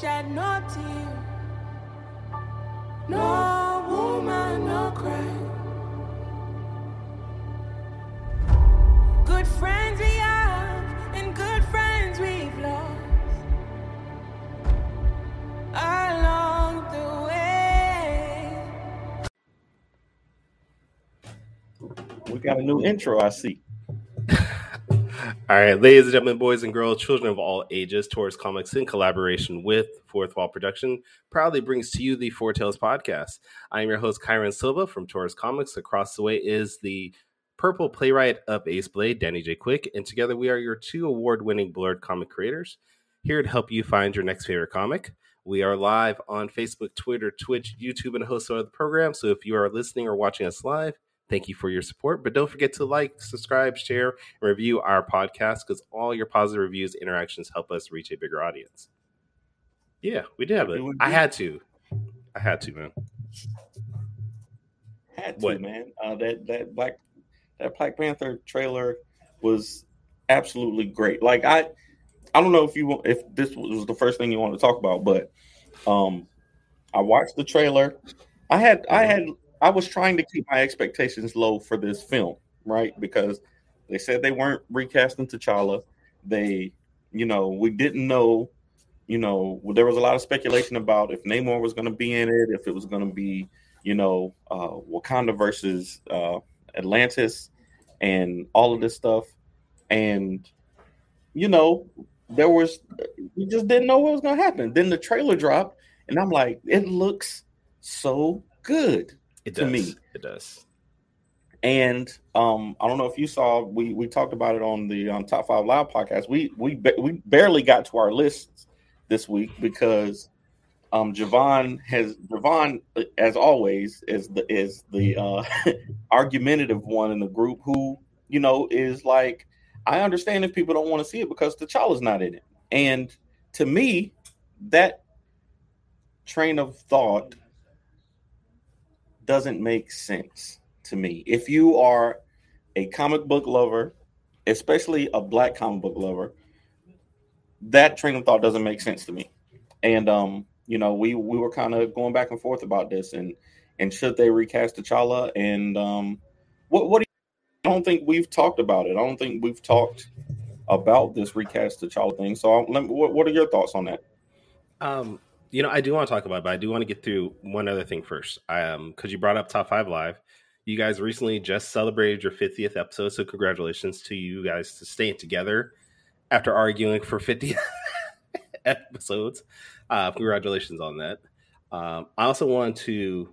shed no tear. No got a new intro, I see. All right, ladies and gentlemen, boys and girls, children of all ages, Taurus Comics, in collaboration with Fourth Wall Production, proudly brings to you the Four Tales podcast. I am your host, Kyrun Silva from Taurus Comics. Across the way is the purple playwright of Ace Blade, Danny J. Quick, and together we are your two award winning blurred comic creators here to help you find your next favorite comic. We are live on Facebook, Twitter, Twitch, YouTube, and a host of other programs. So if you are listening or watching us live, thank you for your support. But don't forget to like, subscribe, share, and review our podcast because all your positive reviews, interactions help us reach a bigger audience. Yeah, we did have it. I had to. I had to, man. Had to, What? man. Uh, that that black that Black Panther trailer was absolutely great. Like I, I don't know if you if this was the first thing you want to talk about, but um, I watched the trailer. I had I had I was trying to keep my expectations low for this film, right? Because they said they weren't recasting T'Challa. They, you know, we didn't know. You know, there was a lot of speculation about if Namor was going to be in it, if it was going to be, you know, uh, Wakanda versus uh, Atlantis, and all of this stuff. And you know, there was we just didn't know what was going to happen. Then the trailer dropped, and I'm like, it looks so good. It To does. me. It does. And um, I don't know if you saw we we talked about it on the um, Top Five Live podcast. We we ba- we barely got to our lists this week because um, Javon has Javon, as always, is the is the uh, argumentative one in the group who you know is like, I understand if people don't want to see it because T'Challa's not in it, and to me, that train of thought doesn't make sense to me. If you are a comic book lover, especially a black comic book lover, that train of thought doesn't make sense to me. And um, you know, we we were kind of going back and forth about this and and should they recast T'Challa and um what what do you, I don't think we've talked about it. I don't think we've talked about this recast T'Challa thing. So let me, what what are your thoughts on that? Um, you know, I do want to talk about it, but I do want to get through one other thing first. Um, because you brought up Top Five Live. You guys recently just celebrated your 50th episode, so congratulations to you guys to staying together after arguing for 50 episodes. Uh, congratulations on that. Um, I also want to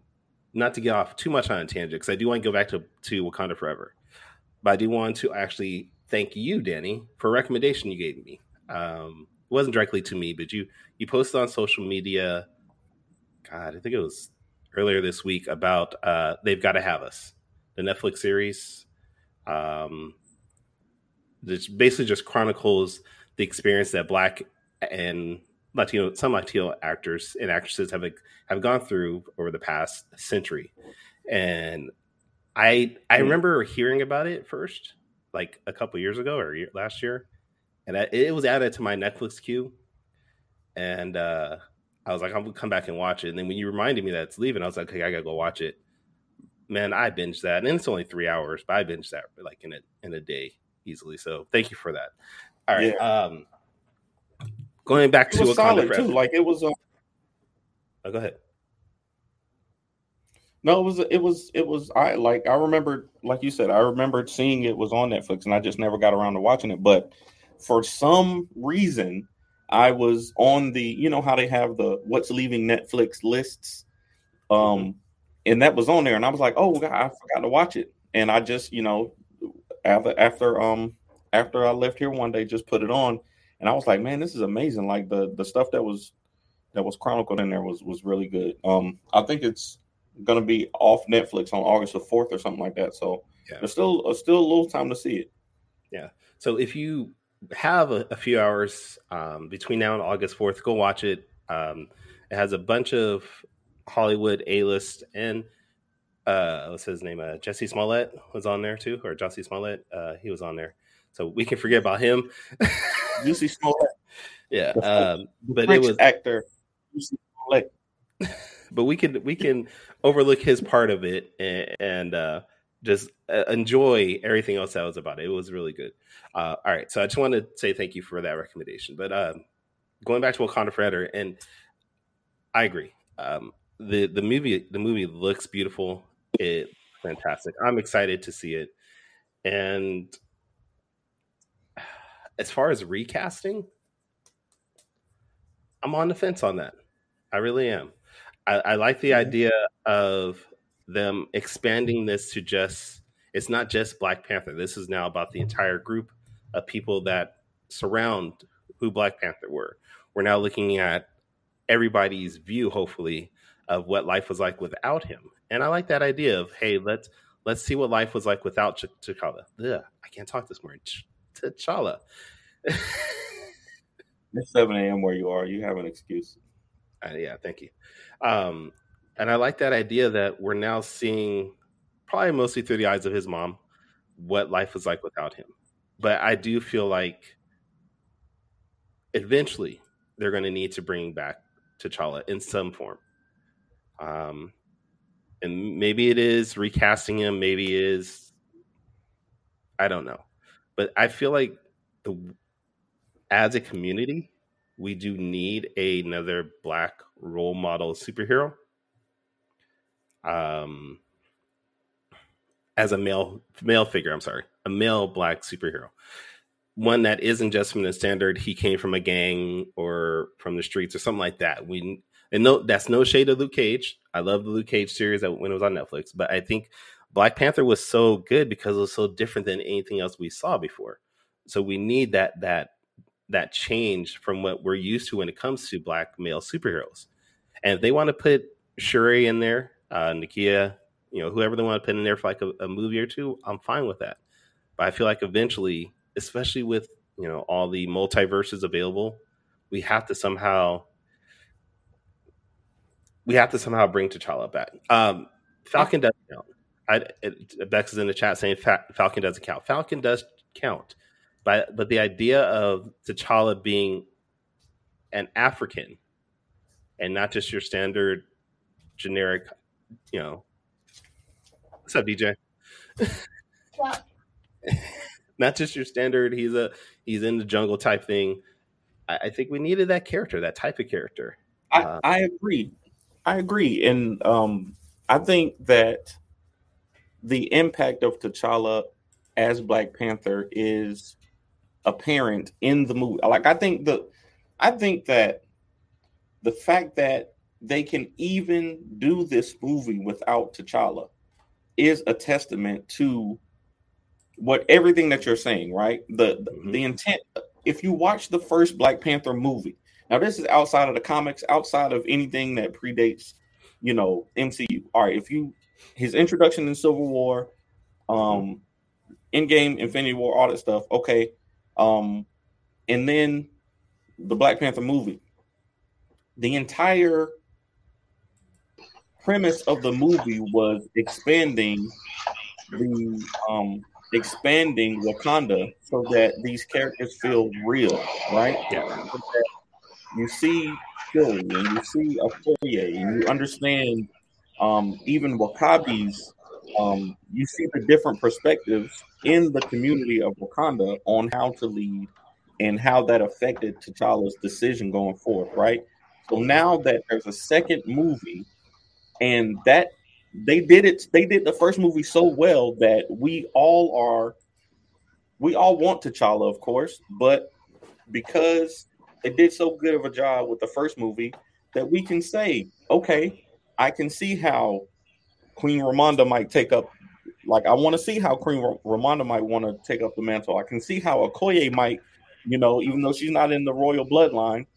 not to get off too much on a tangent because I do want to go back to to Wakanda Forever, but I do want to actually thank you, Danny, for a recommendation you gave me. Um, it wasn't directly to me, but you you posted on social media. God, I think it was earlier this week about uh, they've got to have us, the Netflix series. Um, this basically just chronicles the experience that Black and Latino, some Latino actors and actresses have have gone through over the past century, and I I Hmm. remember hearing about it first, like a couple years ago or year, last year, and I, it was added to my Netflix queue, and uh, I was like, I'm gonna come back and watch it. And then when you reminded me that it's leaving, I was like, okay, I gotta go watch it. Man, I binged that, and it's only three hours, but I binged that like in a in a day easily. So thank you for that. All right, um, going back It to was Wakanda solid Forever. too. Like it was. Uh, oh, go ahead. No, it was it was it was I like I remember like you said I remembered seeing it was on Netflix and I just never got around to watching it but for some reason I was on the you know how they have the what's leaving Netflix lists um and that was on there and I was like oh God, I forgot to watch it and I just you know after after um after I left here one day just put it on and I was like man this is amazing like the the stuff that was that was chronicled in there was was really good um I think it's going to be off Netflix on August the fourth or something like that. So Yeah. there's still uh, still a little time to see it. Yeah. So if you have a, a few hours um, between now and August 4th, go watch it. Um, it has a bunch of Hollywood A list and uh, what's his name? Uh, Jesse Smollett was on there too, or Jussie Smollett. Uh, he was on there, so we can forget about him. Jesse Smollett, yeah, um, but it was actor. But we can we can overlook his part of it and, and uh, just uh, enjoy everything else that was about it. It was really good. Uh, all right, so I just want to say thank you for that recommendation. But um, going back to Wakanda Forever, and I agree. Um, the the movie the movie looks beautiful. It fantastic. I'm excited to see it. And as far as recasting, I'm on the fence on that. I really am. I, I like the idea of them expanding this to just it's not just Black Panther. This is now about the entire group of people that surround who Black Panther were. We're now looking at everybody's view, hopefully, of what life was like without him. And I like that idea of hey, let's let's see what life was like without Ch- T'Challa. Ugh, I can't talk this morning. Ch- T'Challa. It's 7 a.m. where you are. You have an excuse. Uh, yeah, thank you. Um, and I like that idea that we're now seeing, probably mostly through the eyes of his mom, what life was like without him. But I do feel like eventually they're going to need to bring back T'Challa in some form. Um, and maybe it is recasting him, maybe is, I don't know. But I feel like the as a community, we do need another black role model superhero. Um, as a male male figure, I'm sorry, a male black superhero, one that isn't just from the standard he came from a gang or from the streets or something like that. We and no, that's no shade of Luke Cage. I love the Luke Cage series that when it was on Netflix, but I think Black Panther was so good because it was so different than anything else we saw before. So we need that that that change from what we're used to when it comes to black male superheroes. And if they want to put Shuri in there, uh, Nakia, you know, whoever they want to put in there for like a, a movie or two, I'm fine with that. But I feel like eventually, especially with you know all the multiverses available, we have to somehow we have to somehow bring T'Challa back. Um, Falcon doesn't count. I, it, Bex is in the chat saying Fa- Falcon doesn't count. Falcon does count, but but the idea of T'Challa being an African and not just your standard generic, you know. What's up, DJ? not just your standard. He's a he's in the jungle type thing. I, I think we needed that character, that type of character. I, Uh, I agree. I agree. And um, I think that the impact of T'Challa as Black Panther is apparent in the movie. Like I think the I think that the fact that they can even do this movie without T'Challa is a testament to what everything that you're saying, right? The the, Mhm. the intent if you watch the first Black Panther movie, now this is outside of the comics, outside of anything that predates, you know, MCU. All right, if you his introduction in Civil War, um, Endgame, Infinity War, all that stuff, okay. Um, and then the Black Panther movie. The entire premise of the movie was expanding the um expanding Wakanda so that these characters feel real, right? Yeah. You see Philly and you see Okoye and you understand um even W'Kabi's um you see the different perspectives in the community of Wakanda on how to lead and how that affected T'Challa's decision going forward, right? So now that there's a second movie and that they did it they did the first movie so well that we all are we all want T'Challa, of course, but because they did so good of a job with the first movie that we can say, okay, I can see how Queen Ramonda might take up like I want to see how Queen Ramonda might want to take up the mantle. I can see how Okoye might, you know, even though she's not in the royal bloodline,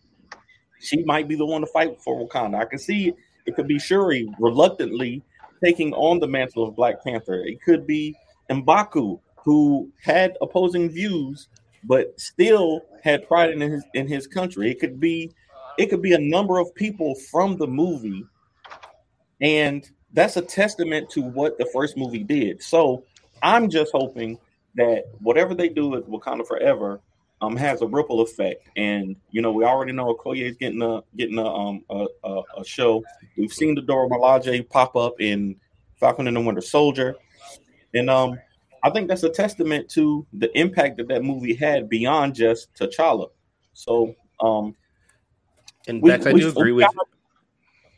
she might be the one to fight for Wakanda. I can see it could be Shuri reluctantly taking on the mantle of Black Panther. It could be Mbaku, who had opposing views, but still had pride in his in his country. It could be it could be a number of people from the movie, and that's a testament to what the first movie did. So I'm just hoping that whatever they do with Wakanda Forever um has a ripple effect. And you know, we already know Okoye is getting a getting a um a, a, a show. We've seen the Dora Milaje pop up in Falcon and the Winter Soldier, and um I think that's a testament to the impact that that movie had beyond just T'Challa. So um And we- Bex, I we- do agree with.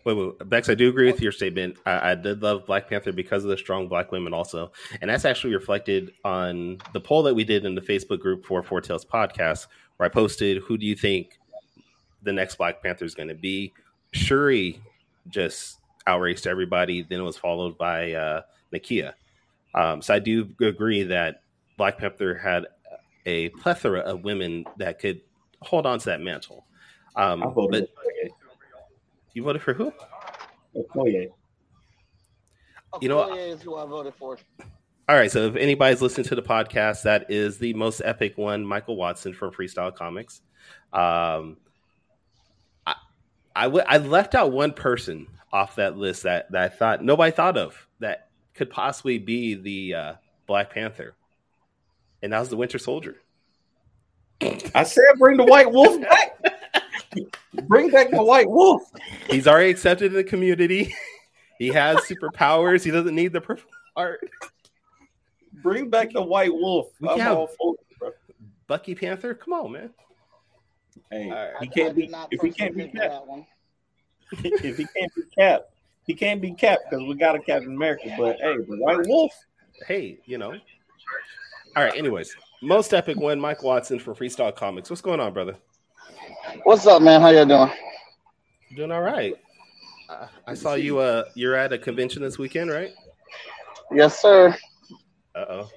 Wait, wait, Bex, I do agree with your statement. I, I did love Black Panther because of the strong black women, also, and that's actually reflected on the poll that we did in the Facebook group for Four Tales Podcast, where I posted, "Who do you think the next Black Panther is going to be?" Shuri just outraced everybody. Then it was followed by uh, Nakia. Um, so I do agree that Black Panther had a plethora of women that could hold on to that mantle. Um, but you voted for who? Okoye. You know- Okoye is who I voted for. All right, so if anybody's listening to the podcast, that is the most epic one, Michael Watson from Freestyle Komics. Um, I I, w- I left out one person off that list that, that I thought nobody thought of that could possibly be the uh, Black Panther, and that was the Winter Soldier. I said bring the white wolf back. Bring back the white wolf. He's already accepted in the community. he has superpowers. He doesn't need the purple heart. Bring back the white wolf. We I'm have- all for it, bro. Bucky Panther, come on, man. Hey, All right. he I- I can't be if he can't be personally think of capped. if he can't be capped, he can't be capped because we got a Captain America. But hey, the white wolf. hey, you know. All right. Anyways, most epic one, Mike Watson for Freestyle Komics. What's going on, brother? What's up, man? How you doing? Doing all right. Uh, I saw you. Uh, you're at a convention this weekend, right? Yes, sir. Uh-oh.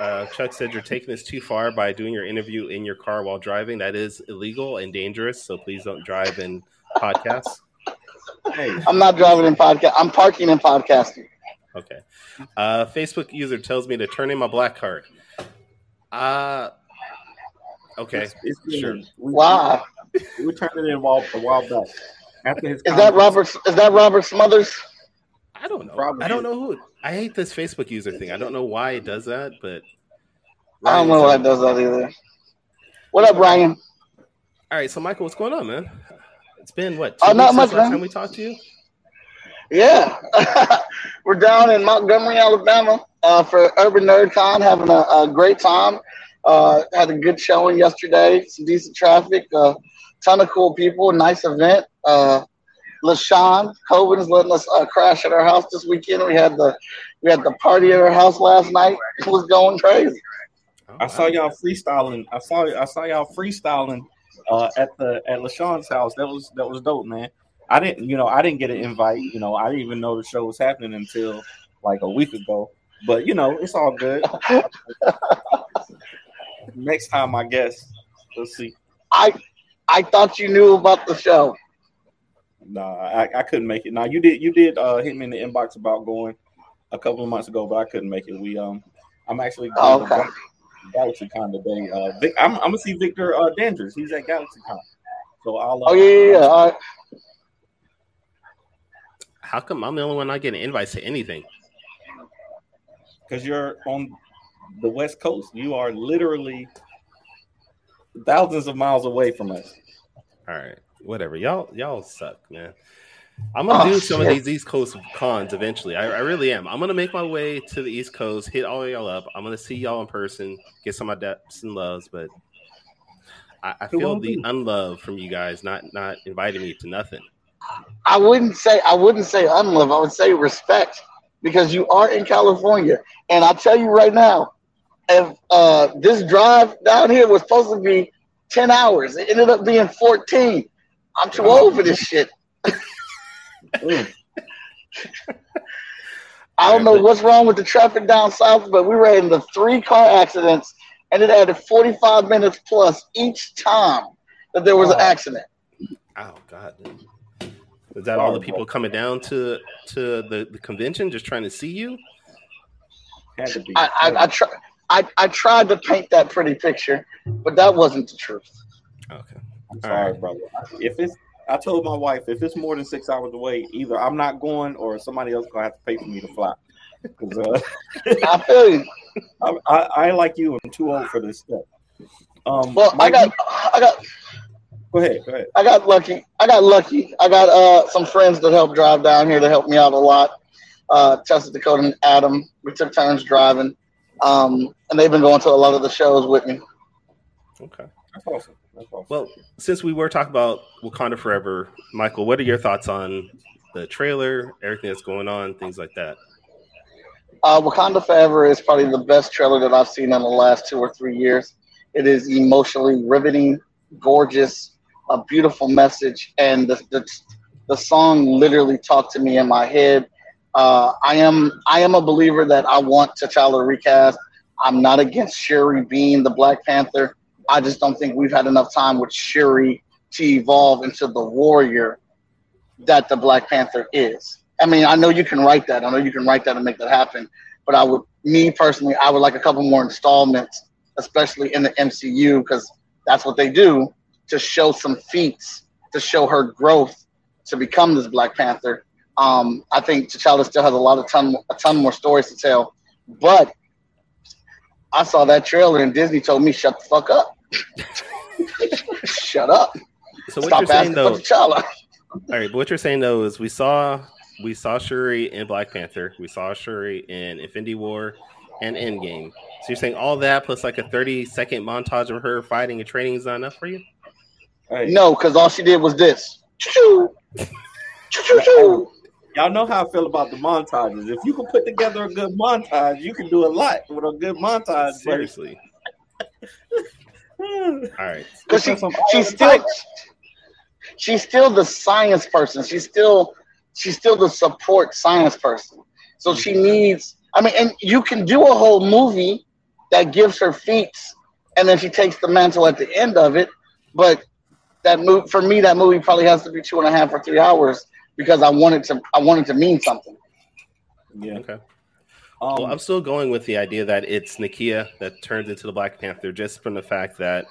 Uh Chuck said you're taking this too far by doing your interview in your car while driving. That is illegal and dangerous. So please don't drive in podcasts. Hey, I'm not driving in podcast. I'm parking in podcasting. Okay. Uh, Facebook user tells me to turn in my black card. Uh, okay. it's, it's been- sure. We, Wow. We, we turned it in a while, a while back. After his Is that Robert? Is that Robert Smothers? I don't know. Probably. I don't know who. I hate this Facebook user thing. I don't know why it does that, but I don't know why it does that either. What up, Ryan? All right, so Michael, what's going on, man? It's been what? Oh, Two not weeks much, since last time we talked to you. Yeah, we're down in Montgomery, Alabama, uh, for Urban Nerd Con, having a, a great time. Uh, had a good showing yesterday. Some decent traffic. A ton of cool people. Nice event. Uh, LaShawn Coben is letting us uh, crash at our house this weekend. We had the we had the party at our house last night. It was going crazy. Oh, I saw y'all freestyling. I saw I saw y'all freestyling uh, at the at Lashawn's house. That was that was dope, man. I didn't, you know, I didn't get an invite. You know, I didn't even know the show was happening until like a week ago. But you know, it's all good. Next time, I guess. We'll see. I I thought you knew about the show. Nah, I, I couldn't make it. Now you did you did uh, hit me in the inbox about going a couple of months ago, but I couldn't make it. We um, I'm actually Oh, going to okay. Galaxy Con today. Uh, Vic, I'm, I'm gonna see Victor uh, Danders. He's at Galaxy Con, so I'll. Uh, Oh yeah, yeah, yeah. All right. How come I'm the only one not getting invites to anything? because you're on the West Coast. You are literally thousands of miles away from us. All right, whatever. Y'all, y'all suck, man. I'm gonna Oh, do some of these East Coast cons eventually. I, I really am. I'm gonna make my way to the East Coast, hit all y'all up. I'm gonna see y'all in person, get some of my depths and loves, but I, I feel the be. unlove from you guys, not not inviting me to nothing. I wouldn't say I wouldn't say unlove. I would say respect because you are in California, and I'll tell you right now, if uh, this drive down here was supposed to be ten hours, it ended up being fourteen. I'm too old for this shit. I don't know what's wrong with the traffic down south, but we were in the three car accidents, and it added 45 minutes plus each time that there was an Oh. accident. Oh God. Is that all the people coming down to to the, the convention just trying to see you? Had to be. I, I, I try. I, I tried to paint that pretty picture, but that wasn't the truth. Okay. I'm sorry, right. brother. If it's, I told my wife, if it's more than six hours away, either I'm not going or somebody else gonna have to pay for me to fly. 'Cause, uh, I feel you. I, I, I like you. I'm too old for this stuff. Um, Well, I got I got go ahead. Go ahead. I got lucky. I got lucky. I got uh, some friends that helped drive down here that helped me out a lot. Uh, Chester Dakota and Adam. We took turns driving, um, and they've been going to a lot of the shows with me. Okay. That's awesome. That's awesome. Well, since we were talking about Wakanda Forever, Michael, what are your thoughts on the trailer, everything that's going on, things like that? Uh, Wakanda Forever is probably the best trailer that I've seen in the last two or three years. It is emotionally riveting, gorgeous, a beautiful message, and the the, the song literally talked to me in my head. Uh, I am I am a believer that I want T'Challa recast. I'm not against Shuri being the Black Panther. I just don't think we've had enough time with Shuri to evolve into the warrior that the Black Panther is. I mean, I know you can write that. I know you can write that and make that happen. But I would, me personally, I would like a couple more installments, especially in the MCU, because that's what they do to show some feats, to show her growth to become this Black Panther. Um, I think T'Challa still has a lot of ton, a ton more stories to tell. But I saw that trailer and Disney told me, "Shut the fuck up, shut up, So what stop you're saying though, for T'Challa." all right, but what you're saying though is we saw we saw Shuri in Black Panther, we saw Shuri in Infinity War and Endgame. So you're saying all that plus like a 30 second montage of her fighting and training is not enough for you? Hey, No, because all she did was this. Choo-choo. Choo-choo-choo. Y'all know how I feel about the montages. If you can put together a good montage, you can do a lot with a good montage. Seriously. All right. Because she, she's still she's still the science person. She's still she's still the support science person. So she mm-hmm. needs. I mean, and you can do a whole movie that gives her feats, and then she takes the mantle at the end of it. But that move for me, that movie probably has to be two and a half or three hours because I wanted to. I wanted to mean something. yeah. Okay. Um, Well, I'm still going with the idea that it's Nakia that turns into the Black Panther just from the fact that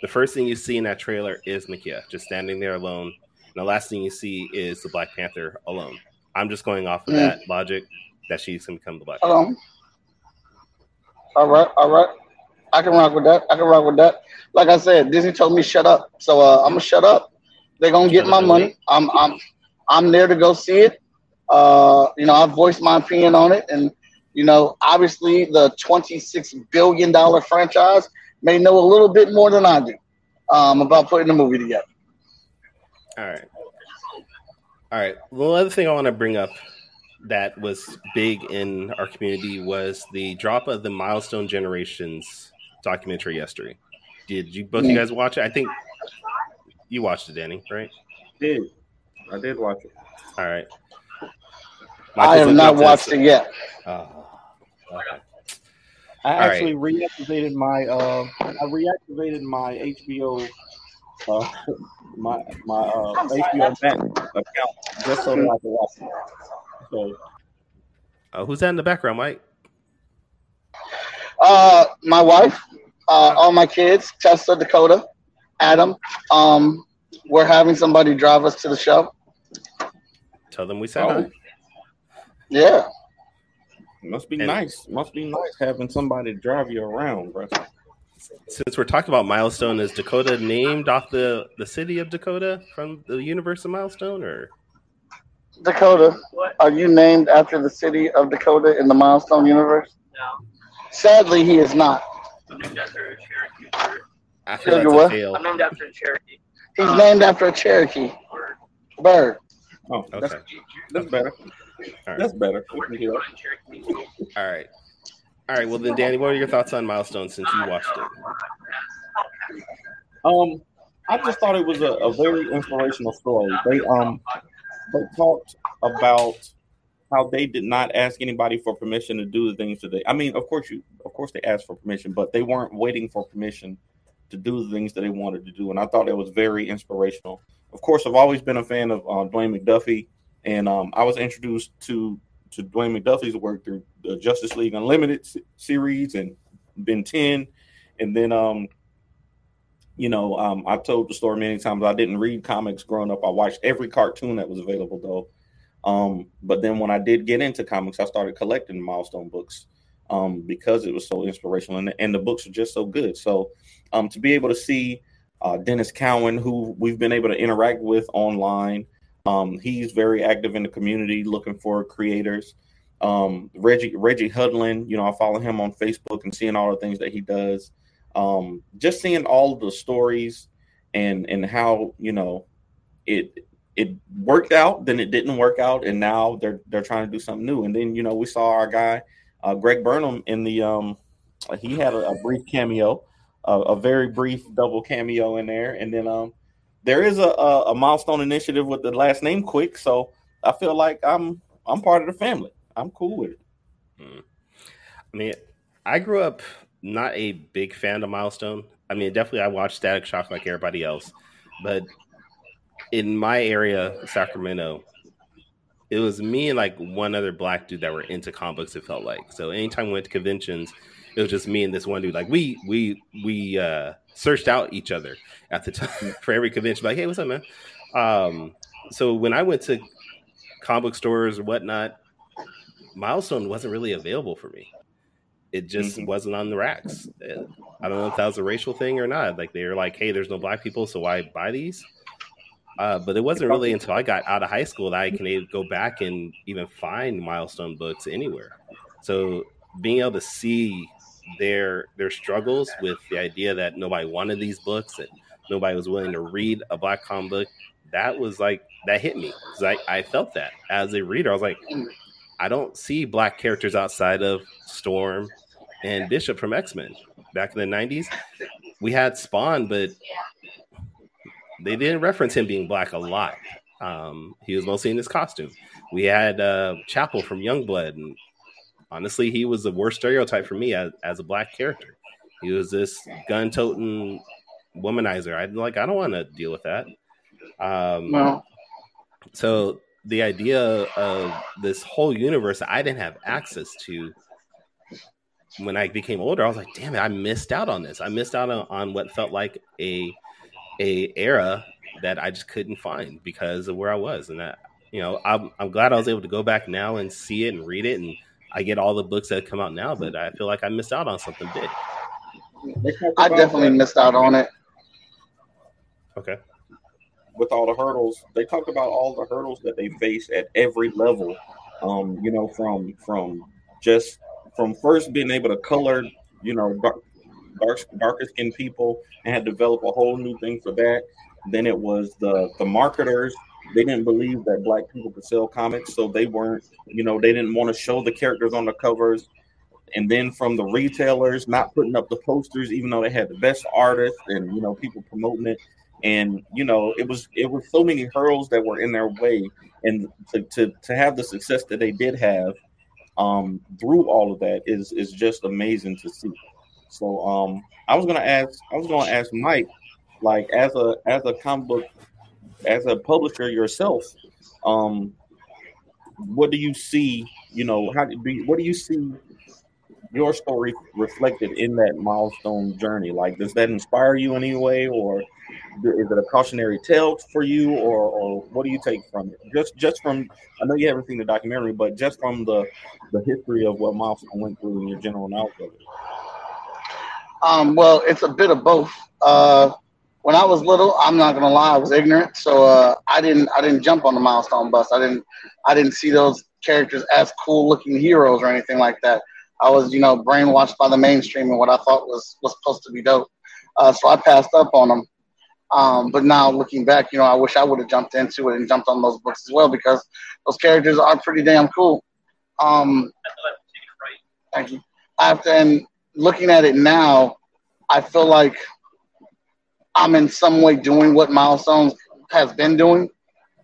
the first thing you see in that trailer is Nakia just standing there alone. And the last thing you see is the Black Panther alone. I'm just going off of Mm. that logic that she's going to become the Black Panther. Um, all right, all right. I can rock with that. I can rock with that. Like I said, Disney told me shut up, so uh, I'm gonna shut up. They're gonna get my money. I'm I'm I'm there to go see it. Uh, you know, I voiced my opinion on it, and you know, obviously the 26 billion dollar franchise may know a little bit more than I do um, about putting the movie together. All right. All right. Well, the other thing I want to bring up that was big in our community was the drop of the Milestone Generations documentary yesterday. Did you both you guys watch it? I think you watched it, Danny, right? did I did watch it? All right. I have not watched it yet. Oh, okay. I All right. actually reactivated my uh I reactivated my HBO uh my my uh HBO Max account just so that I could watch it. So Oh, who's that in the background, Mike? Uh, my wife, uh, all my kids, Tessa, Dakota, Adam. Um, we're having somebody drive us to the show. Tell them we said Oh. hi. Yeah. must be And- nice. Must be nice having somebody drive you around, bro. Since we're talking about Milestone, is Dakota named off the, the city of Dakota from the universe of Milestone, or Dakota, are you named after the city of Dakota in the Milestone universe? No. Sadly, he is not. I'm named after a Cherokee. I feel that's you a what. fail. I'm named after a Cherokee. He's named after a Cherokee Or bird. Oh, that's, Okay. that's better. right. That's better. where We do can you hear find Cherokee? All right. All right. Well, then, Danny, what are your thoughts on Milestone since you watched it? Um, I just thought it was a, a very inspirational story. They um they talked about how they did not ask anybody for permission to do the things that they. I mean, of course you, of course they asked for permission, but they weren't waiting for permission to do the things that they wanted to do. And I thought that was very inspirational. Of course, I've always been a fan of uh, Dwayne McDuffie, and um, I was introduced to to Dwayne McDuffie's work through the Justice League Unlimited s- series and Ben 10, and then um, you know, um, I've told the story many times. I didn't read comics growing up. I watched every cartoon that was available though. Um, but then when I did get into comics, I started collecting milestone books um, because it was so inspirational and, and the books are just so good. So um, to be able to see uh, Denys Cowan, who we've been able to interact with online, um, he's very active in the community looking for creators. Um, Reggie Reggie Hudlin, you know, I follow him on Facebook and seeing all the things that he does. Um, just seeing all the stories and and how you know it it worked out, then it didn't work out, and now they're they're trying to do something new. And then you know we saw our guy uh, Greg Burnham in the um, he had a, a brief cameo, uh, a very brief double cameo in there, and then um, there is a, a, a milestone initiative with the last name Quick, so I feel like I'm I'm part of the family. I'm cool with it. Hmm. I mean, I grew up not a big fan of Milestone. I mean, definitely I watched Static Shock like everybody else, but in my area, Sacramento, it was me and like one other black dude that were into comics. It felt like so. Anytime we went to conventions, it was just me and this one dude. Like we we we uh, searched out each other at the time for every convention. Like, hey, what's up, man? Um, so when I went to comic book stores or whatnot, Milestone wasn't really available for me. It just mm-hmm. wasn't on the racks. I don't know if that was a racial thing or not. Like they were like, "Hey, there's no black people, so why buy these?" Uh, but it wasn't really until I got out of high school that I can go back and even find milestone books anywhere. So being able to see their their struggles with the idea that nobody wanted these books and nobody was willing to read a black comic book, that was like that hit me because I, I felt that as a reader. I was like, I don't see black characters outside of Storm and Bishop from X Men back in the '90s. We had Spawn, but they didn't reference him being black a lot. Um, he was mostly in his costume. We had uh, Chapel from Youngblood, and honestly, he was the worst stereotype for me as, as a black character. He was this gun-toting womanizer. I'm like. I don't want to deal with that. Um, no. So the idea of this whole universe I didn't have access to when I became older, I was like, damn it, I missed out on this. I missed out on, on what felt like a a era that I just couldn't find because of where I was. And that, you know, I'm, I'm glad I was able to go back now and see it and read it. And I get all the books that come out now, but I feel like I missed out on something big. I definitely missed out on it. Okay. With all the hurdles, they talked about all the hurdles that they face at every level. Um, you know, from from just from first being able to color, you know, dark, dark darker skinned people and had developed a whole new thing for that. Then it was the the marketers. They didn't believe that black people could sell comics, so they weren't, you know, they didn't want to show the characters on the covers. And then from the retailers not putting up the posters, even though they had the best artists and you know people promoting it. And you know, it was it was so many hurdles that were in their way. And to to, to have the success that they did have um, through all of that is is just amazing to see. So um, I was gonna ask, I was gonna ask Mike, like as a as a comic book, as a publisher yourself, um, what do you see? You know, how do you, what do you see your story reflected in that milestone journey? Like, does that inspire you in any way, or is it a cautionary tale for you, or, or what do you take from it? Just just from I know you haven't seen the documentary, but just from the the history of what milestone went through and your general knowledge. Um, well, it's a bit of both. Uh, when I was little, I'm not gonna lie, I was ignorant, so uh, I didn't I didn't jump on the milestone bus. I didn't I didn't see those characters as cool looking heroes or anything like that. I was you know brainwashed by the mainstream and what I thought was was supposed to be dope. Uh, so I passed up on them. Um, but now looking back, you know, I wish I would have jumped into it and jumped on those books as well because those characters are pretty damn cool. Um, thank you. After and looking at it now, I feel like I'm in some way doing what Milestones has been doing.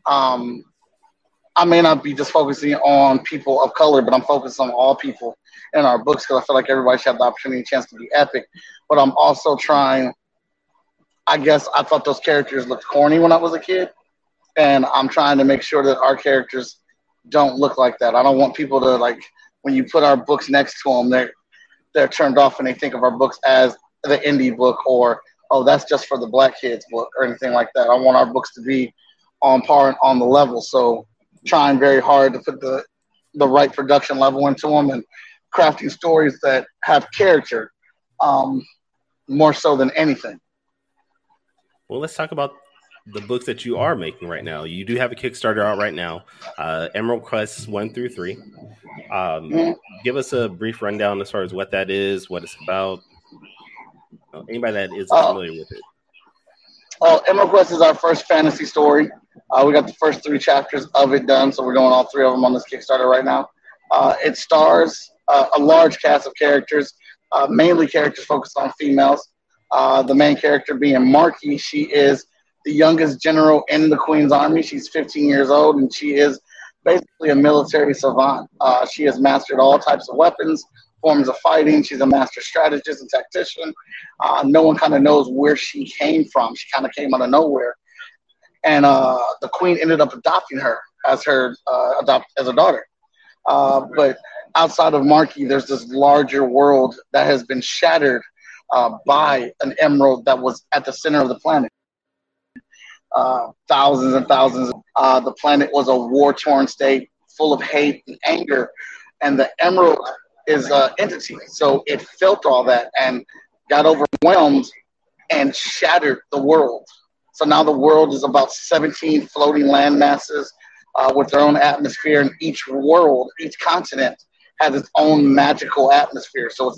Um, I may not be just focusing on people of color, but I'm focused on all people in our books because I feel like everybody should have the opportunity and chance to be epic. But I'm also trying. I guess I thought those characters looked corny when I was a kid, and I'm trying to make sure that our characters don't look like that. I don't want people to like when you put our books next to them, they're they're turned off and they think of our books as the indie book or oh that's just for the black kids book or anything like that. I want our books to be on par and on the level. So trying very hard to put the the right production level into them and crafting stories that have character um, more so than anything. Well, let's talk about the books that you are making right now. You do have a Kickstarter out right now, uh, Emerald Quest one through three. Um, mm-hmm. Give us a brief rundown as far as what that is, what it's about. Uh, anybody that is uh, familiar with it. Oh, Emerald Quest is our first fantasy story. Uh, we got the first three chapters of it done, so we're doing all three of them on this Kickstarter right now. Uh, it stars uh, a large cast of characters, uh, mainly characters focused on females. Uh, the main character being Marky. She is the youngest general in the Queen's Army. She's 15 years old, and she is basically a military savant. Uh, she has mastered all types of weapons, forms of fighting. She's a master strategist and tactician. Uh, no one kind of knows where she came from. She kind of came out of nowhere, and uh, the Queen ended up adopting her as her uh, adopt as a daughter. Uh, but outside of Marky, there's this larger world that has been shattered uh, by an emerald that was at the center of the planet. Uh, thousands and thousands. The planet was a war torn state full of hate and anger, and the emerald is an entity. So it felt all that and got overwhelmed and shattered the world. So now the world is about 17 floating land masses uh, with their own atmosphere, and each world, each continent has its own magical atmosphere. So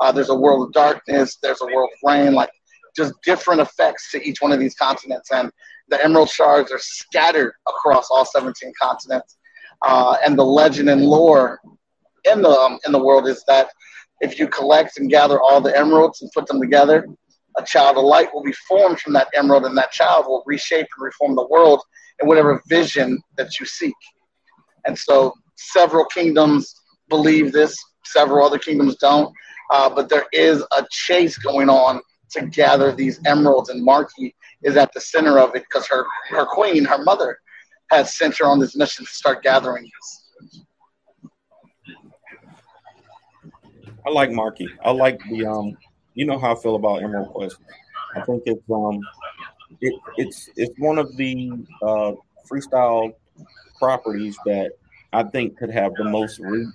uh, there's a world of darkness, there's a world of rain, like just different effects to each one of these continents. And the emerald shards are scattered across all 17 continents. Uh, and the legend and lore in the um, in the world is that if you collect and gather all the emeralds and put them together, a child of light will be formed from that emerald, and that child will reshape and reform the world in whatever vision that you seek. And so, several kingdoms believe this, several other kingdoms don't. Uh, but there is a chase going on to gather these emeralds, and Marky is at the center of it because her her queen, her mother, has sent her on this mission to start gathering these. I like Marky. I like the um. You know how I feel about Emerald Quest. I think it's um, it, it's it's one of the uh, freestyle properties that I think could have the most reach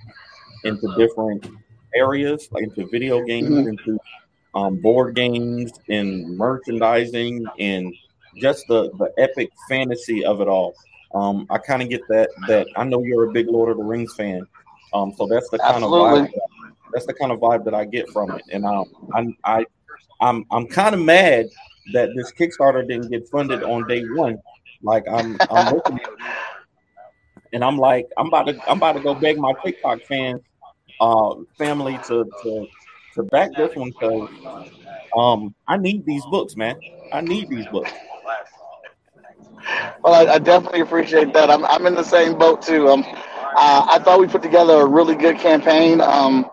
into different areas, like into video games, mm-hmm. into um, board games, and merchandising, and just the the epic fantasy of it all. Um, I kind of get that. That I know you're a big Lord of the Rings fan, um, so that's the kind Absolutely. of vibe. That, that's the kind of vibe that I get from it, and um, I, I, I'm I'm kind of mad that this Kickstarter didn't get funded on day one. Like I'm, I'm looking at it, and I'm like, I'm about to, I'm about to go beg my TikTok fans uh, family to to to back this one because um, I need these books, man. I need these books. Well, I, I, definitely appreciate that. I'm I'm in the same boat too. Um, uh, I thought we put together a really good campaign. Um,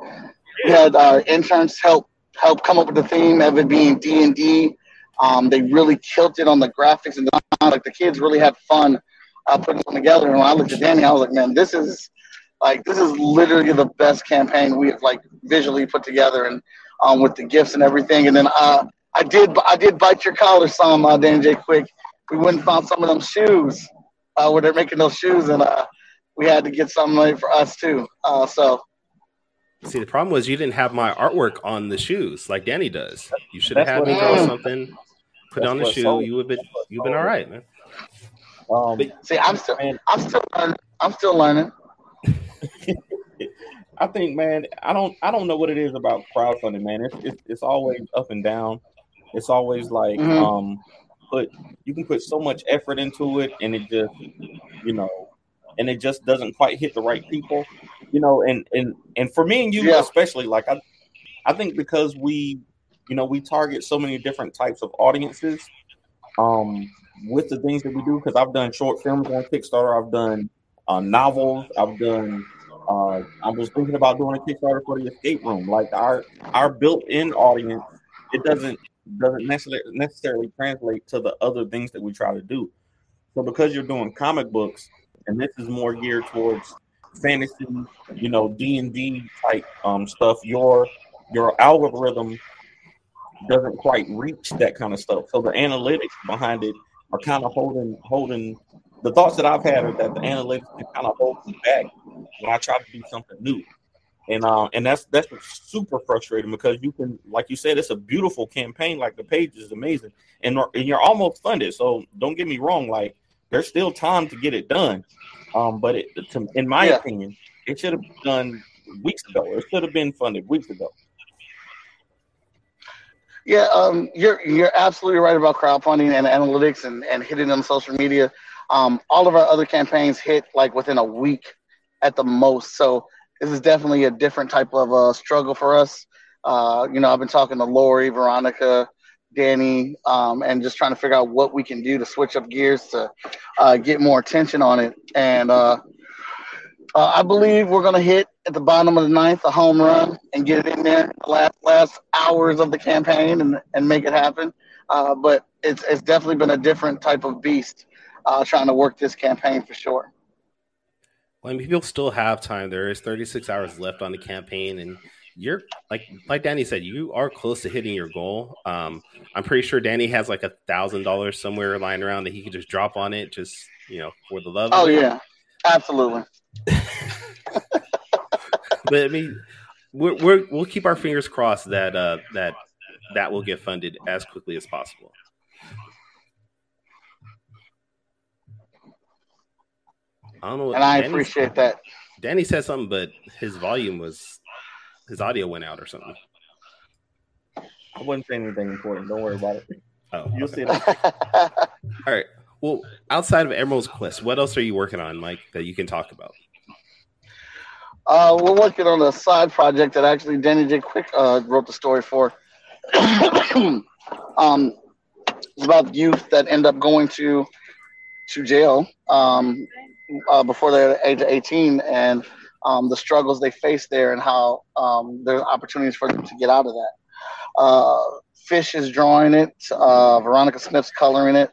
we had our interns help help come up with the theme of it being D and D. Um, they really killed it on the graphics and the like. The kids really had fun uh, putting them together. And when I looked at Danny, I was like, man, this is like this is literally the best campaign we have like visually put together and um, with the gifts and everything. And then uh, I did I did bite your collar some uh, Dan J Quick. We went and found some of them shoes uh, where they're making those shoes, and uh, we had to get some made for us too. Uh, so. See, the problem was you didn't have my artwork on the shoes like Danny does. You should have had me draw something, put on the shoe. You would have been, you've been all right, man. Um, but, see, I'm still, I'm still learning. I'm still learning. I think, man, I don't, I don't know what it is about crowdfunding, man. It's, it's, it's always up and down. It's always like, mm-hmm. um, but you can put so much effort into it, and it just, you know, and it just doesn't quite hit the right people, you know. And and and for me and you yeah. especially, like I, I think because we, you know, we target so many different types of audiences, um, with the things that we do. Because I've done short films on Kickstarter, I've done uh, novels. I've done. Uh, I was thinking about doing a Kickstarter for the escape room. Like our our built-in audience, it doesn't doesn't necessarily necessarily translate to the other things that we try to do. So because you're doing comic books, and this is more geared towards fantasy, you know, D and D type um, stuff, your your algorithm doesn't quite reach that kind of stuff. So the analytics behind it are kind of holding holding the thoughts that I've had are that the analytics kind of hold me back when I try to do something new. And uh, and that's that's super frustrating because you can, like you said, it's a beautiful campaign. Like the page is amazing, and, and you're almost funded. So don't get me wrong. Like there's still time to get it done. Um, but it, to, in my Yeah. opinion, it should have been done weeks ago. It should have been funded weeks ago. Yeah, um, you're you're absolutely right about crowdfunding and analytics and, and hitting on social media. Um, all of our other campaigns hit like within a week at the most. So this is definitely a different type of uh, struggle for us. Uh, you know, I've been talking to Lori, Veronica, Danny, um, and just trying to figure out what we can do to switch up gears to uh, get more attention on it. And uh, uh, I believe we're going to hit at the bottom of the ninth a home run and get it in there the last last hours of the campaign and, and make it happen. Uh, but it's it's definitely been a different type of beast uh, trying to work this campaign for sure. Well, I mean, people still have time. There is 36 hours left on the campaign, and you're like like Danny said, you are close to hitting your goal. Um, I'm pretty sure Danny has like a thousand dollars somewhere lying around that he can just drop on it, just you know, for the love. Oh yeah, absolutely. but I mean, we're, we're we'll keep our fingers crossed that uh, that that will get funded as quickly as possible. I don't know. What And I Danny- appreciate that. Danny said something, but his volume was his audio went out or something. I wasn't saying anything important. Don't worry about it. Oh, You'll okay. see all right. Well, outside of Emerald's Quest, what else are you working on, Mike, that you can talk about? Uh, we're working on a side project that actually Danny J. Quick uh, wrote the story for. um, it's about youth that end up going to to jail um, uh, before they're the age of 18 and um, the struggles they face there and how um, there's opportunities for them to get out of that. Uh, Fish is drawing it. Uh, Veronica Smith's coloring it.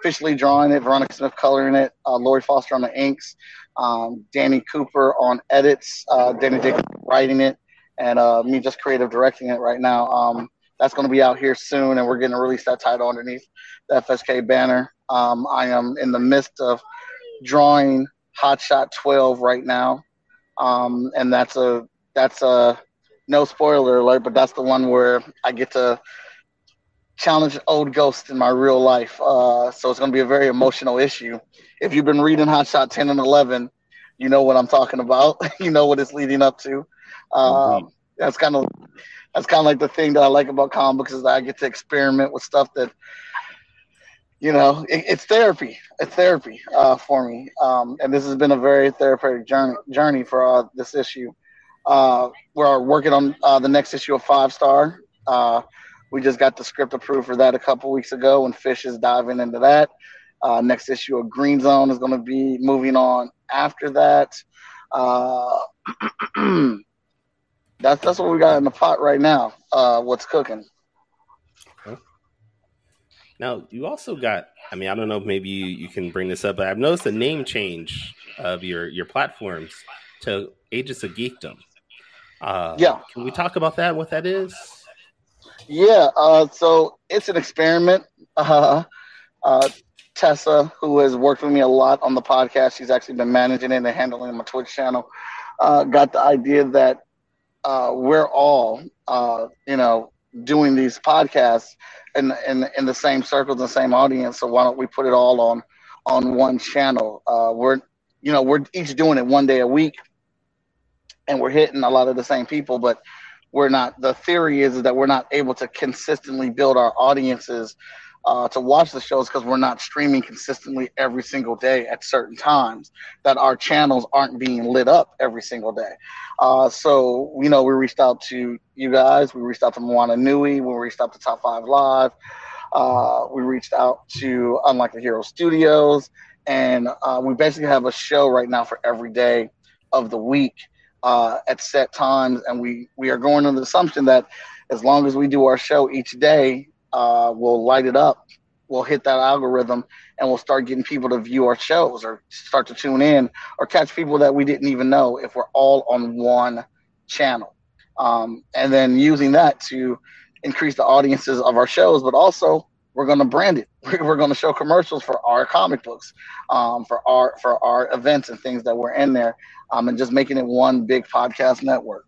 Officially drawing it. Veronica Smith coloring it. Uh, Lori Foster on the inks um, Danny Cooper on edits, uh, Danny Dick writing it, and uh, me just creative directing it right now. Um, that's going to be out here soon, and we're going to release that title underneath the FSK banner. Um, I am in the midst of drawing Hot Shot 12 right now, um, and that's a that's a no spoiler alert, but that's the one where I get to challenge old ghosts in my real life. Uh, so it's going to be a very emotional issue if you've been reading Hot Shot 10 and 11, you know what I'm talking about. you know what it's leading up to. Um, That's kind of that's kind of like the thing that I like about comic books is that I get to experiment with stuff that, you know, it, it's therapy. It's therapy uh, for me. Um, and this has been a very therapeutic journey journey for uh, this issue. Uh, we're working on uh, the next issue of Five Star. Uh, we just got the script approved for that a couple weeks ago, and Fish is diving into that. Uh, next issue of Green Zone is going to be moving on after that. Uh, that's that's what we got in the pot right now. Uh, what's cooking? Now, you also got, I mean, I don't know if maybe you, you can bring this up, but I've noticed a name change of your, your platforms to Agents of Geekdom. Uh, Yeah. Can we talk about that, what that is? Yeah, uh, so it's an experiment. Uh, uh, Tessa, who has worked with me a lot on the podcast, she's actually been managing it and handling my Twitch channel. Uh, got the idea that uh, we're all, uh, you know, doing these podcasts in, in in the same circles, the same audience. So why don't we put it all on on one channel? Uh, we're, you know, we're each doing it one day a week, and we're hitting a lot of the same people, but we're not the theory is that we're not able to consistently build our audiences uh, to watch the shows because we're not streaming consistently every single day at certain times that our channels aren't being lit up every single day. Uh, so you know we reached out to you guys we reached out to moana nui we reached out to top five live uh, we reached out to unlike the hero studios and uh, we basically have a show right now for every day of the week uh, at set times, and we we are going on the assumption that as long as we do our show each day, uh, we'll light it up, we'll hit that algorithm, and we'll start getting people to view our shows or start to tune in or catch people that we didn't even know if we're all on one channel. um, and then using that to increase the audiences of our shows, but also we're going to brand it. We're going to show commercials for our comic books, um, for our for our events and things that were in there, um, and just making it one big podcast network.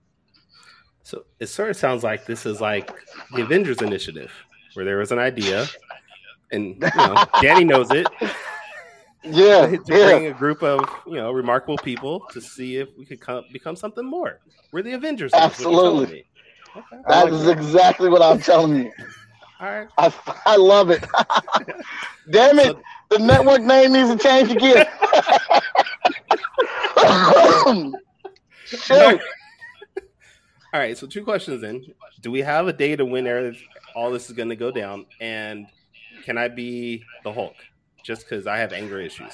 So it sort of sounds like this is like the Avengers Initiative, where there was an idea, and you know, Danny knows it. Yeah, to yeah. bring a group of you know remarkable people to see if we could come, become something more. We're the Avengers. is what you're telling Absolutely. That is exactly what I'm telling you. All right. I, I love it. Damn it. The network name needs to change again. Shoot. All right. So two questions then. Do we have a day to win there- all this is going to go down? And can I be the Hulk? Just because I have anger issues.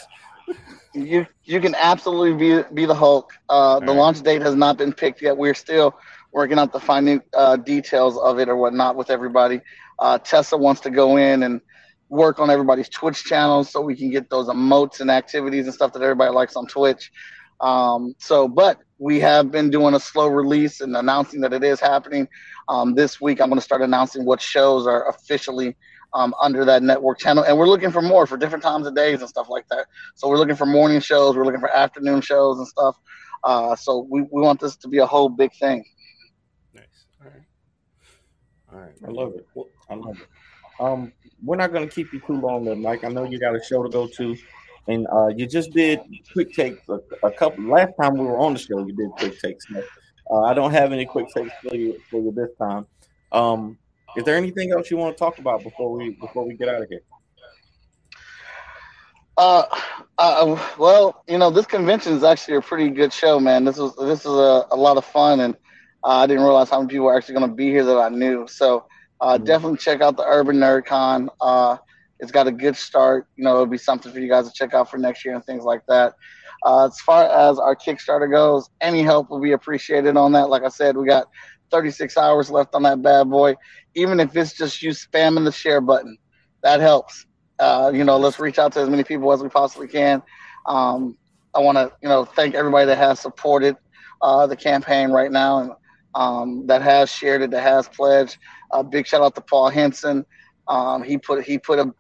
You you can absolutely be be the Hulk. Uh, the right. launch date has not been picked yet. We're still working out the finding uh, details of it or whatnot with everybody. Uh, Tessa wants to go in and work on everybody's Twitch channels so we can get those emotes and activities and stuff that everybody likes on Twitch. Um, so, but we have been doing a slow release and announcing that it is happening. Um, this week, I'm going to start announcing what shows are officially um, under that network channel, and we're looking for more for different times of days and stuff like that. So we're looking for morning shows, we're looking for afternoon shows and stuff. Uh, so we, we want this to be a whole big thing. Nice. All right. All right. I love it. I love it. Um, we're not going to keep you too long, then, Mike. I know you got a show to go to, and uh, you just did quick takes a, a couple. Last time we were on the show, you did quick takes. Uh, I don't have any quick takes for you for you this time. Um, is there anything else you want to talk about before we before we get out of here? Uh, uh, well, you know, this convention is actually a pretty good show, man. This was this is a, a lot of fun, and uh, I didn't realize how many people were actually going to be here that I knew. So uh, Mhm. definitely check out the Urban Nerd Con. Uh, it's got a good start. You know, it'll be something for you guys to check out for next year and things like that. Uh, as far as our Kickstarter goes, any help will be appreciated on that. Like I said, we got 36 hours left on that bad boy. Even if it's just you spamming the share button, that helps. Uh, you know, let's reach out to as many people as we possibly can. Um, I want to, you know, thank everybody that has supported uh, the campaign right now and um, that has shared it, that has pledged. A big shout out to Paul Henson. Um, he put he put a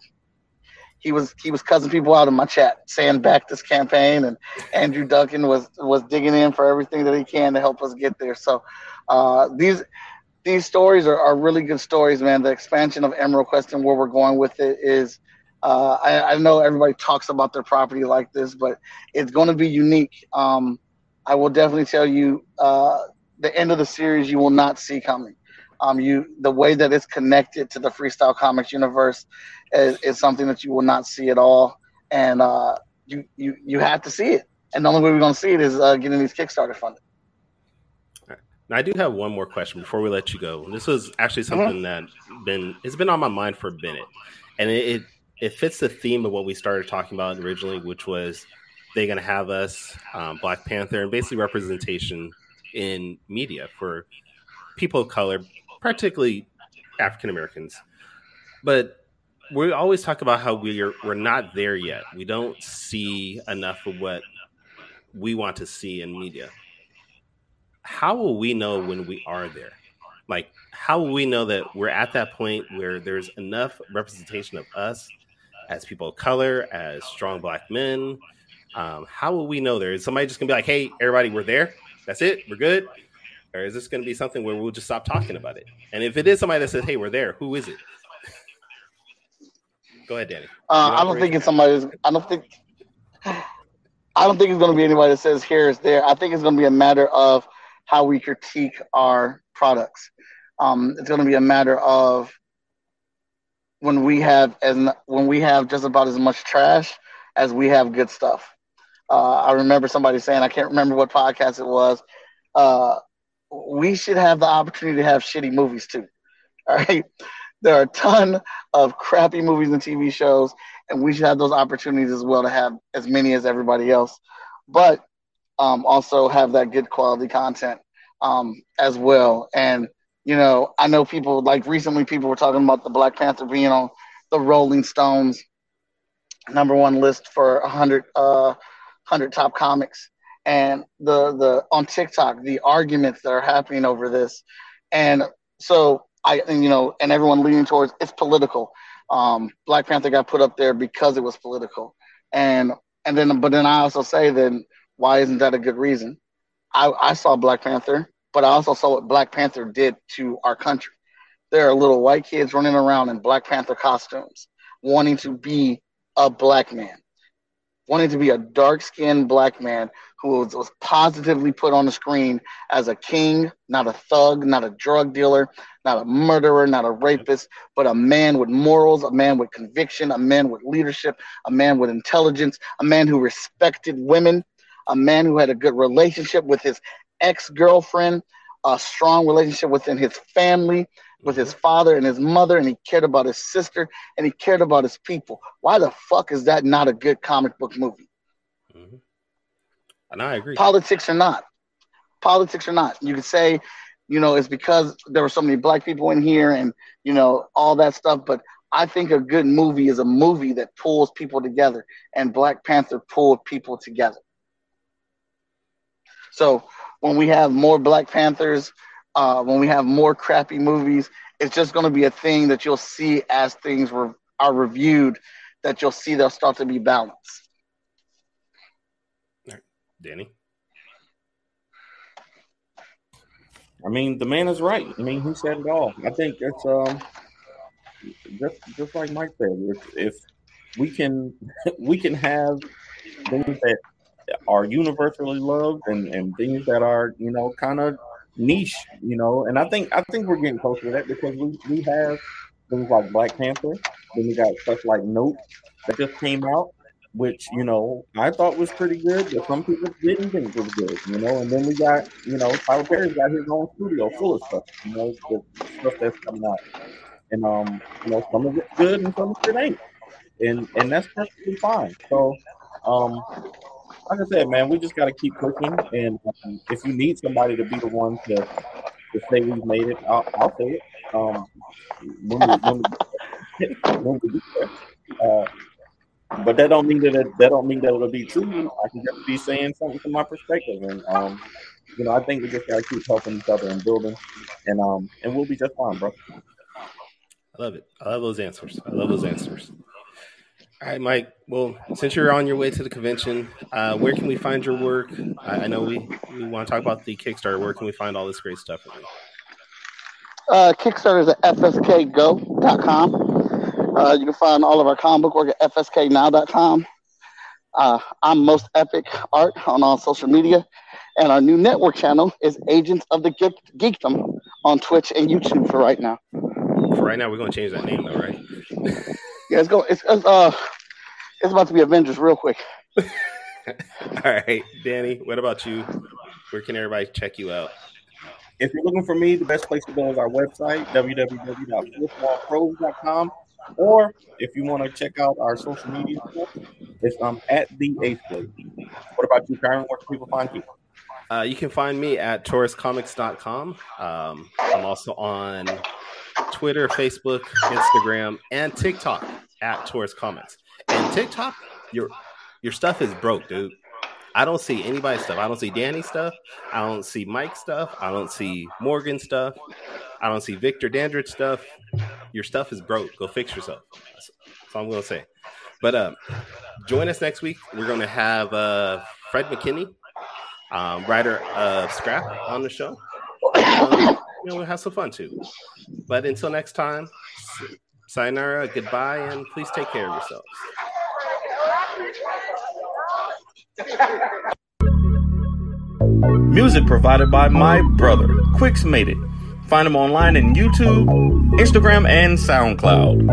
he was he was cussing people out in my chat, saying back this campaign, and Andrew Duncan was was digging in for everything that he can to help us get there. So uh, these these stories are, are really good stories, man. The expansion of Emerald Quest and where we're going with it is. Uh, I, I know everybody talks about their property like this, but it's going to be unique. Um, I will definitely tell you uh, the end of the series you will not see coming. Um, you the way that it's connected to the Freestyle Komics universe is, is something that you will not see at all, and uh, you you you have to see it. And the only way we're going to see it is uh, getting these Kickstarter funded. Now, I do have one more question before we let you go. This was actually something that been it's been on my mind for a minute, and it, it it fits the theme of what we started talking about originally, which was they're going to have us um, Black Panther and basically representation in media for people of color, particularly African Americans. But we always talk about how we're we're not there yet. We don't see enough of what we want to see in media how will we know when we are there? Like, how will we know that we're at that point where there's enough representation of us as people of color, as strong black men? Um, how will we know there? Is somebody just gonna be like, "Hey, everybody, we're there. That's it. We're good," or is this gonna be something where we'll just stop talking about it? And if it is somebody that says, "Hey, we're there," who is it? Go ahead, Danny. Uh, I don't think it's somebody. I don't think. I don't think it's going to be anybody that says here is there. I think it's going to be a matter of how we critique our products. Um, it's going to be a matter of when we have as when we have just about as much trash as we have good stuff. Uh, I remember somebody saying I can't remember what podcast it was. Uh, we should have the opportunity to have shitty movies too. All right, there are a ton of crappy movies and TV shows, and we should have those opportunities as well to have as many as everybody else, but um, also have that good quality content um, as well. And you know, I know people like recently people were talking about the Black Panther being on the Rolling Stones number one list for 100, uh, 100 top comics. And the the on TikTok the arguments that are happening over this, and so I and, you know and everyone leaning towards it's political. Um, Black Panther got put up there because it was political, and and then but then I also say then why isn't that a good reason? I, I saw Black Panther, but I also saw what Black Panther did to our country. There are little white kids running around in Black Panther costumes, wanting to be a black man, wanting to be a dark skinned black man who was, was positively put on the screen as a king, not a thug, not a drug dealer, not a murderer, not a rapist, but a man with morals, a man with conviction, a man with leadership, a man with intelligence, a man who respected women, a man who had a good relationship with his ex girlfriend, a strong relationship within his family, with his father and his mother, and he cared about his sister and he cared about his people. Why the fuck is that not a good comic book movie? Mm-hmm. And I agree. Politics or not, politics or not, you could say, you know, it's because there were so many black people in here and you know all that stuff. But I think a good movie is a movie that pulls people together, and Black Panther pulled people together. So when we have more Black Panthers, uh, when we have more crappy movies, it's just going to be a thing that you'll see as things re- are reviewed. That you'll see they'll start to be balanced. Danny. I mean, the man is right. I mean, he said it all. I think it's um, just just like Mike said. If, if we can, we can have things that are universally loved and, and things that are you know kind of niche, you know. And I think I think we're getting closer to that because we, we have things like Black Panther, then we got stuff like Nope that just came out, which you know I thought was pretty good, but some people didn't think was good, you know. And then we got you know Tyler Perry's got his own studio full of stuff, you know, the stuff that's coming out, and um, you know, some of it's good and some of it ain't, and and that's perfectly fine. So, um, like I said, man, we just got to keep pushing. And um, if you need somebody to be the one to, to say we've made it, I'll, I'll say it. Um, when we, when we, when we. Uh, but that don't mean that it, that don't mean that it'll be true. I can just be saying something from my perspective, and um, you know, I think we just gotta keep helping each other and building, and um, and we'll be just fine, bro. I love it. I love those answers. I love those answers. All right, Mike. Well, since you're on your way to the convention, uh, where can we find your work? I, I know we, we want to talk about the Kickstarter. Where can we find all this great stuff? Uh, Kickstarter is at fskgo.com. Uh, you can find all of our comic book work at fsknow.com. Uh, I'm most epic art on all social media, and our new network channel is Agents of the Geek- Geekdom on Twitch and YouTube for right now. For right now, we're going to change that name, though, right? Yeah, it's going. It's, it's uh, it's about to be Avengers real quick. all right, Danny. What about you? Where can everybody check you out? If you're looking for me, the best place to go is our website, www.4thwallpros.com. Or if you want to check out our social media stuff, it's um at the Eighth Blade. What about you, Kyrun? Where can people find you? Uh, you can find me at tauruscomics.com. Um, I'm also on Twitter, Facebook, Instagram, and TikTok at Taurus Comics. And TikTok, your your stuff is broke, dude. I don't see anybody's stuff. I don't see Danny stuff. I don't see Mike stuff. I don't see Morgan stuff. I don't see Victor Dandridge stuff. Your stuff is broke. Go fix yourself. That's, that's all I'm gonna say. But uh, join us next week. We're gonna have uh, Fred McKinney, um, writer of Scrap, on the show. Um, you know, we'll have some fun too. But until next time, sayonara, goodbye, and please take care of yourselves. Music provided by my brother, Quicks Made It. Find him online in YouTube, Instagram, and SoundCloud.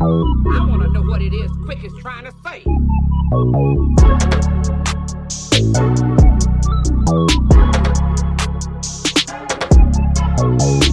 I want to know what it is Quick is trying to say you